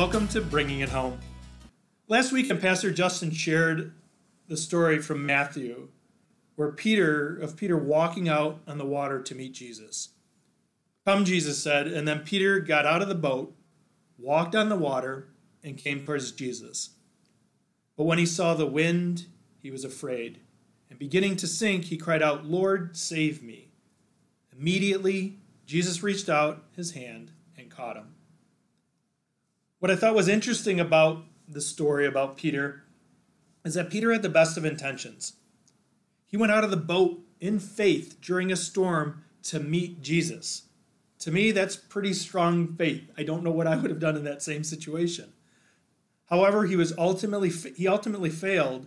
Welcome to Bringing It Home. Last week, um, Pastor Justin shared the story from Matthew, where Peter, of Peter walking out on the water to meet Jesus. Come, Jesus said, and then Peter got out of the boat, walked on the water, and came towards Jesus. But when he saw the wind, he was afraid, and beginning to sink, he cried out, Lord, save me. Immediately, Jesus reached out his hand and caught him. What I thought was interesting about the story about Peter is that Peter had the best of intentions. He went out of the boat in faith during a storm to meet Jesus. To me, that's pretty strong faith. I don't know what I would have done in that same situation. However, he was ultimately he ultimately failed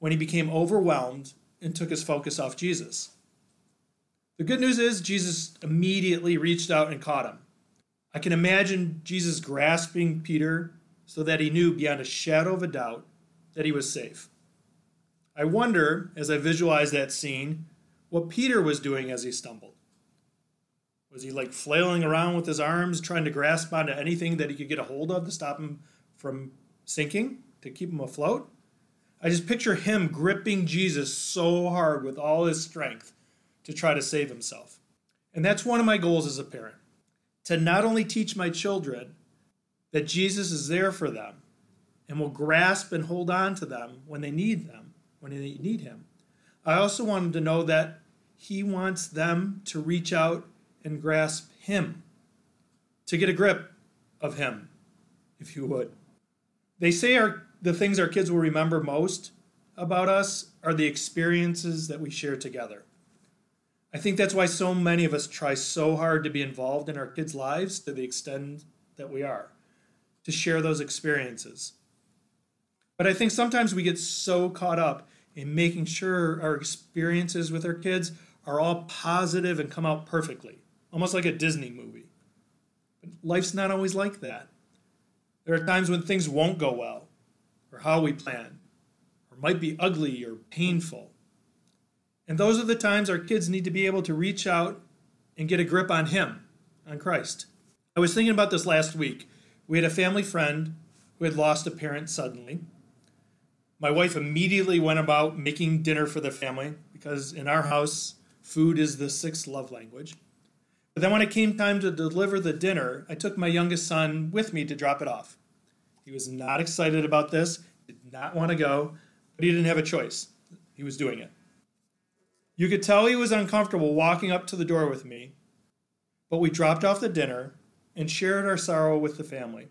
when he became overwhelmed and took his focus off Jesus. The good news is Jesus immediately reached out and caught him. I can imagine Jesus grasping Peter so that he knew beyond a shadow of a doubt that he was safe. I wonder, as I visualize that scene, what Peter was doing as he stumbled. Was he like flailing around with his arms, trying to grasp onto anything that he could get a hold of to stop him from sinking, to keep him afloat? I just picture him gripping Jesus so hard with all his strength to try to save himself. And that's one of my goals as a parent to not only teach my children that Jesus is there for them and will grasp and hold on to them when they need them, when they need Him. I also want them to know that He wants them to reach out and grasp Him, to get a grip of Him, if you would. They say our, the things our kids will remember most about us are the experiences that we share together. I think that's why so many of us try so hard to be involved in our kids' lives to the extent that we are, to share those experiences. But I think sometimes we get so caught up in making sure our experiences with our kids are all positive and come out perfectly, almost like a Disney movie. But life's not always like that. There are times when things won't go well, or how we plan, or might be ugly or painful. And those are the times our kids need to be able to reach out and get a grip on Him, on Christ. I was thinking about this last week. We had a family friend who had lost a parent suddenly. My wife immediately went about making dinner for the family because in our house, food is the sixth love language. But then when it came time to deliver the dinner, I took my youngest son with me to drop it off. He was not excited about this, did not want to go, but he didn't have a choice. He was doing it. You could tell he was uncomfortable walking up to the door with me, but we dropped off the dinner and shared our sorrow with the family.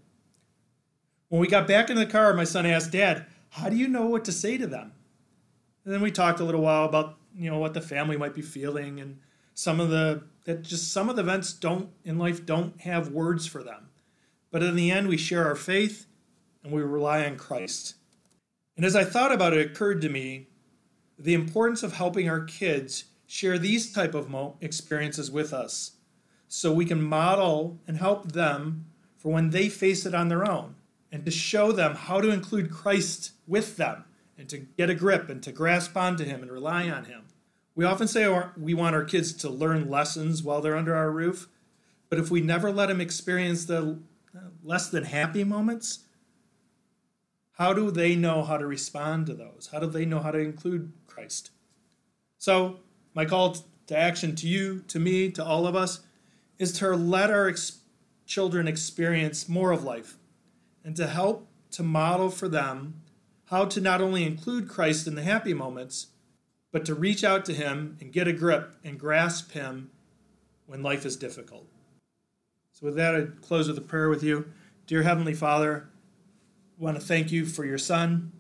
When we got back in the car, my son asked, Dad, how do you know what to say to them? And then we talked a little while about you know what the family might be feeling and some of the that just some of the events don't in life don't have words for them. But in the end we share our faith and we rely on Christ. And as I thought about it, it occurred to me the importance of helping our kids share these type of experiences with us so we can model and help them for when they face it on their own and to show them how to include Christ with them and to get a grip and to grasp onto Him and rely on Him. We often say we want our kids to learn lessons while they're under our roof, but if we never let them experience the uh, less than happy moments, how do they know how to respond to those? How do they know how to include Christ? So, my call to action to you, to me, to all of us is to let our ex- children experience more of life and to help to model for them how to not only include Christ in the happy moments, but to reach out to Him and get a grip and grasp Him when life is difficult. So, with that, I close with a prayer with you. Dear Heavenly Father, want to thank you for your Son.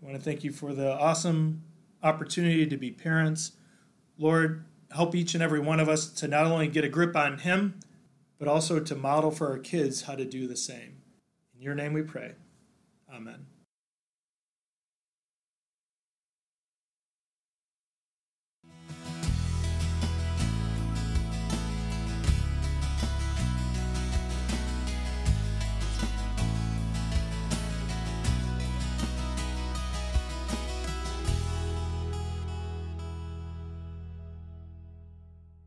I want to thank you for the awesome opportunity to be parents. Lord, help each and every one of us to not only get a grip on Him, but also to model for our kids how to do the same. In your name we pray. Amen.